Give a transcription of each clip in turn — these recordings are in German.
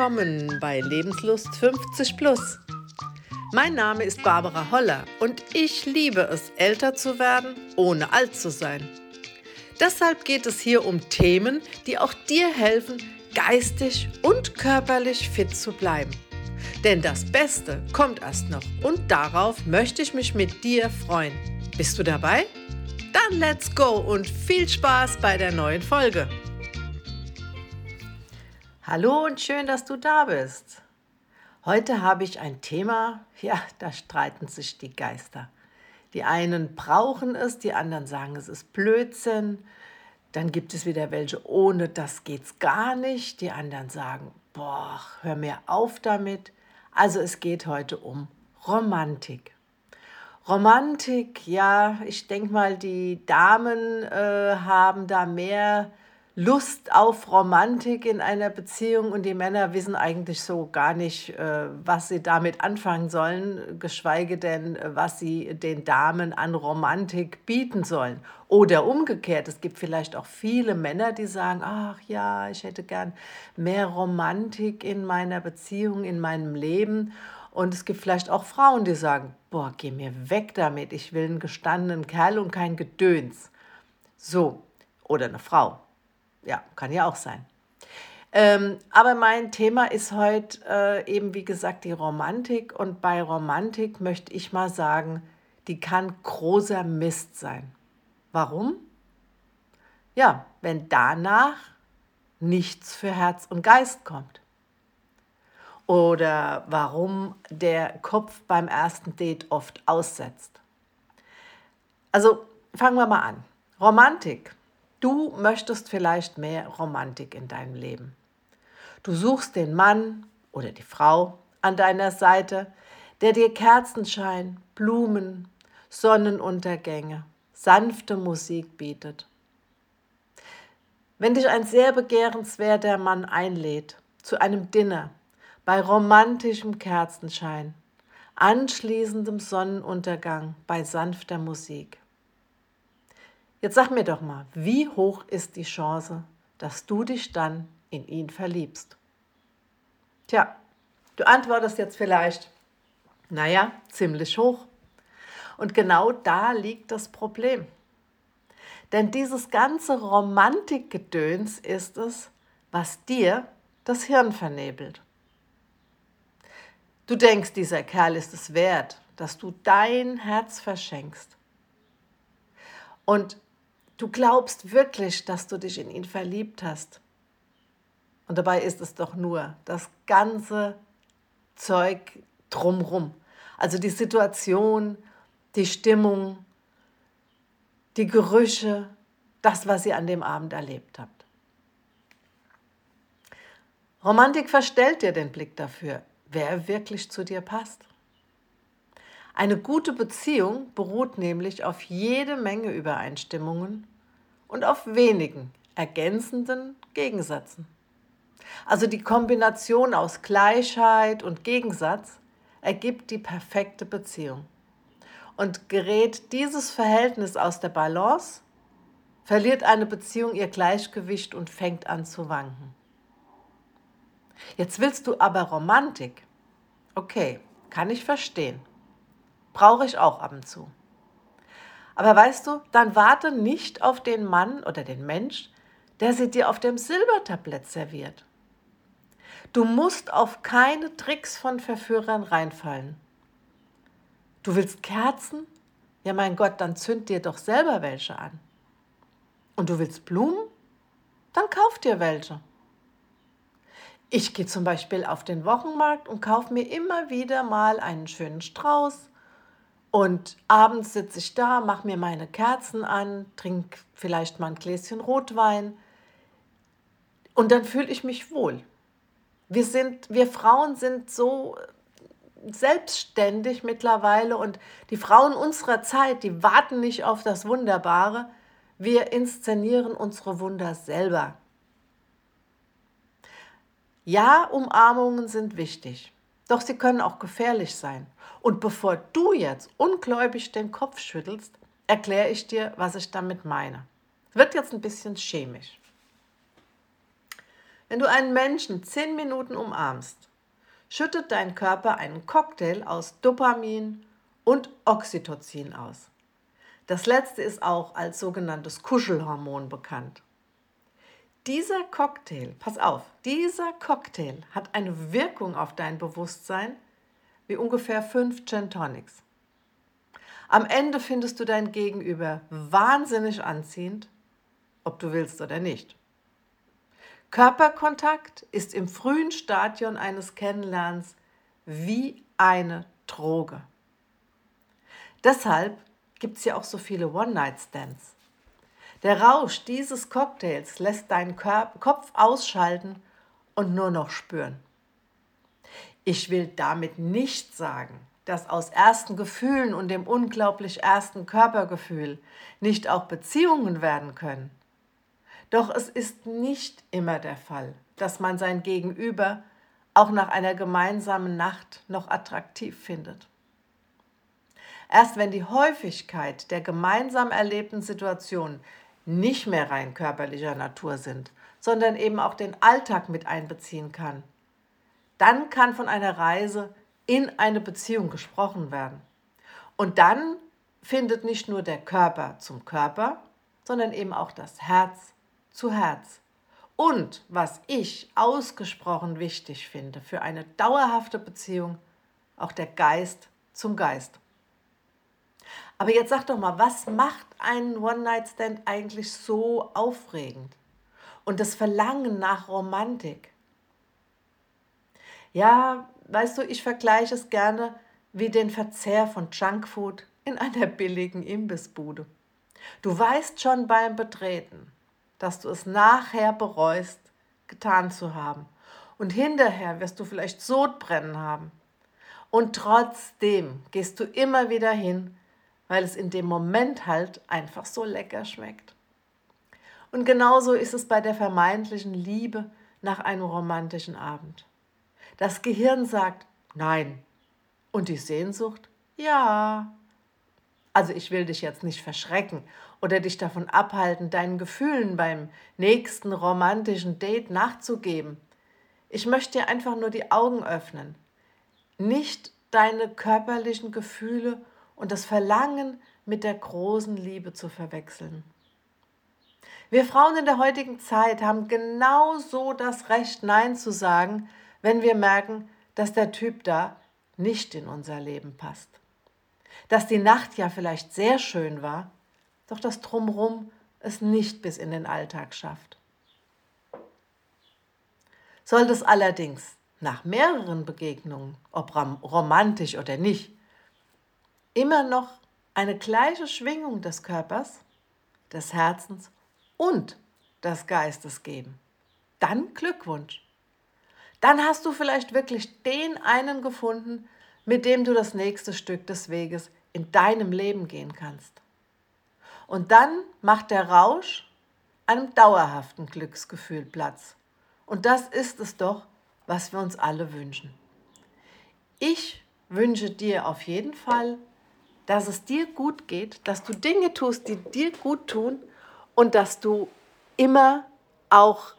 willkommen bei Lebenslust 50 Plus. Mein Name ist Barbara Holler und ich liebe es, älter zu werden, ohne alt zu sein. Deshalb geht es hier um Themen, die auch dir helfen, geistig und körperlich fit zu bleiben. Denn das Beste kommt erst noch und darauf möchte ich mich mit dir freuen. Bist du dabei? Dann let's go und viel Spaß bei der neuen Folge. Hallo und schön, dass du da bist. Heute habe ich ein Thema, ja, da streiten sich die Geister. Die einen brauchen es, die anderen sagen, es ist Blödsinn. Dann gibt es wieder welche, ohne das geht's gar nicht. Die anderen sagen, boah, hör mir auf damit. Also es geht heute um Romantik. Romantik, ja, ich denke mal, die Damen äh, haben da mehr Lust auf Romantik in einer Beziehung und die Männer wissen eigentlich so gar nicht, äh, was sie damit anfangen sollen, geschweige denn, äh, was sie den Damen an Romantik bieten sollen. Oder umgekehrt, es gibt vielleicht auch viele Männer, die sagen, ach ja, ich hätte gern mehr Romantik in meiner Beziehung, in meinem Leben. Und es gibt vielleicht auch Frauen, die sagen, boah, geh mir weg damit, ich will einen gestandenen Kerl und kein Gedöns. So, oder eine Frau. Ja, kann ja auch sein. Ähm, aber mein Thema ist heute äh, eben, wie gesagt, die Romantik. Und bei Romantik möchte ich mal sagen, die kann großer Mist sein. Warum? Ja, wenn danach nichts für Herz und Geist kommt. Oder warum der Kopf beim ersten Date oft aussetzt. Also fangen wir mal an. Romantik Du möchtest vielleicht mehr Romantik in deinem Leben. Du suchst den Mann oder die Frau an deiner Seite, der dir Kerzenschein, Blumen, Sonnenuntergänge, sanfte Musik bietet. Wenn dich ein sehr begehrenswerter Mann einlädt zu einem Dinner bei romantischem Kerzenschein, anschließendem Sonnenuntergang bei sanfter Musik, Jetzt sag mir doch mal, wie hoch ist die Chance, dass du dich dann in ihn verliebst? Tja, du antwortest jetzt vielleicht, naja, ziemlich hoch. Und genau da liegt das Problem. Denn dieses ganze Romantikgedöns ist es, was dir das Hirn vernebelt. Du denkst, dieser Kerl ist es wert, dass du dein Herz verschenkst. Und Du glaubst wirklich, dass du dich in ihn verliebt hast. Und dabei ist es doch nur das ganze Zeug drumrum. Also die Situation, die Stimmung, die Gerüche, das, was ihr an dem Abend erlebt habt. Romantik verstellt dir den Blick dafür, wer wirklich zu dir passt. Eine gute Beziehung beruht nämlich auf jede Menge Übereinstimmungen und auf wenigen ergänzenden Gegensätzen. Also die Kombination aus Gleichheit und Gegensatz ergibt die perfekte Beziehung. Und gerät dieses Verhältnis aus der Balance, verliert eine Beziehung ihr Gleichgewicht und fängt an zu wanken. Jetzt willst du aber Romantik. Okay, kann ich verstehen. Brauche ich auch ab und zu. Aber weißt du, dann warte nicht auf den Mann oder den Mensch, der sie dir auf dem Silbertablett serviert. Du musst auf keine Tricks von Verführern reinfallen. Du willst Kerzen? Ja, mein Gott, dann zünd dir doch selber welche an. Und du willst Blumen? Dann kauf dir welche. Ich gehe zum Beispiel auf den Wochenmarkt und kaufe mir immer wieder mal einen schönen Strauß und abends sitze ich da, mache mir meine Kerzen an, trinke vielleicht mal ein Gläschen Rotwein und dann fühle ich mich wohl. Wir, sind, wir Frauen sind so selbstständig mittlerweile und die Frauen unserer Zeit, die warten nicht auf das Wunderbare. Wir inszenieren unsere Wunder selber. Ja, Umarmungen sind wichtig. Doch sie können auch gefährlich sein. Und bevor du jetzt ungläubig den Kopf schüttelst, erkläre ich dir, was ich damit meine. Wird jetzt ein bisschen chemisch. Wenn du einen Menschen zehn Minuten umarmst, schüttet dein Körper einen Cocktail aus Dopamin und Oxytocin aus. Das letzte ist auch als sogenanntes Kuschelhormon bekannt. Dieser Cocktail, pass auf, dieser Cocktail hat eine Wirkung auf dein Bewusstsein wie ungefähr fünf Gin Tonics. Am Ende findest du dein Gegenüber wahnsinnig anziehend, ob du willst oder nicht. Körperkontakt ist im frühen Stadion eines Kennenlernens wie eine Droge. Deshalb gibt es ja auch so viele One-Night-Stands. Der Rausch dieses Cocktails lässt deinen Kopf ausschalten und nur noch spüren. Ich will damit nicht sagen, dass aus ersten Gefühlen und dem unglaublich ersten Körpergefühl nicht auch Beziehungen werden können. Doch es ist nicht immer der Fall, dass man sein Gegenüber auch nach einer gemeinsamen Nacht noch attraktiv findet. Erst wenn die Häufigkeit der gemeinsam erlebten Situationen nicht mehr rein körperlicher Natur sind, sondern eben auch den Alltag mit einbeziehen kann, dann kann von einer Reise in eine Beziehung gesprochen werden. Und dann findet nicht nur der Körper zum Körper, sondern eben auch das Herz zu Herz. Und was ich ausgesprochen wichtig finde für eine dauerhafte Beziehung, auch der Geist zum Geist. Aber jetzt sag doch mal, was macht einen One-Night-Stand eigentlich so aufregend? Und das Verlangen nach Romantik. Ja, weißt du, ich vergleiche es gerne wie den Verzehr von Junkfood in einer billigen Imbissbude. Du weißt schon beim Betreten, dass du es nachher bereust, getan zu haben. Und hinterher wirst du vielleicht Sodbrennen haben. Und trotzdem gehst du immer wieder hin, weil es in dem Moment halt einfach so lecker schmeckt. Und genauso ist es bei der vermeintlichen Liebe nach einem romantischen Abend. Das Gehirn sagt nein und die Sehnsucht ja. Also ich will dich jetzt nicht verschrecken oder dich davon abhalten, deinen Gefühlen beim nächsten romantischen Date nachzugeben. Ich möchte dir einfach nur die Augen öffnen. Nicht deine körperlichen Gefühle und das Verlangen mit der großen Liebe zu verwechseln. Wir Frauen in der heutigen Zeit haben genau so das Recht, Nein zu sagen, wenn wir merken, dass der Typ da nicht in unser Leben passt. Dass die Nacht ja vielleicht sehr schön war, doch das Drumrum es nicht bis in den Alltag schafft. Sollte es allerdings nach mehreren Begegnungen, ob romantisch oder nicht, immer noch eine gleiche Schwingung des Körpers, des Herzens und des Geistes geben. Dann Glückwunsch. Dann hast du vielleicht wirklich den einen gefunden, mit dem du das nächste Stück des Weges in deinem Leben gehen kannst. Und dann macht der Rausch einem dauerhaften Glücksgefühl Platz. Und das ist es doch, was wir uns alle wünschen. Ich wünsche dir auf jeden Fall dass es dir gut geht, dass du Dinge tust, die dir gut tun und dass du immer auch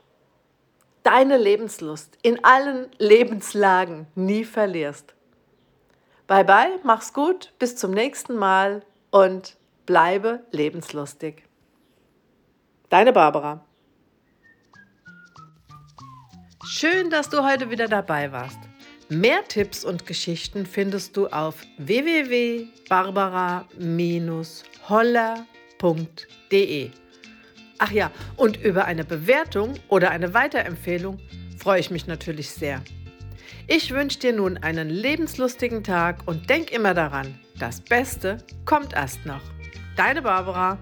deine Lebenslust in allen Lebenslagen nie verlierst. Bye bye, mach's gut, bis zum nächsten Mal und bleibe lebenslustig. Deine Barbara. Schön, dass du heute wieder dabei warst. Mehr Tipps und Geschichten findest du auf www.barbara-holler.de. Ach ja, und über eine Bewertung oder eine Weiterempfehlung freue ich mich natürlich sehr. Ich wünsche dir nun einen lebenslustigen Tag und denk immer daran, das Beste kommt erst noch. Deine Barbara.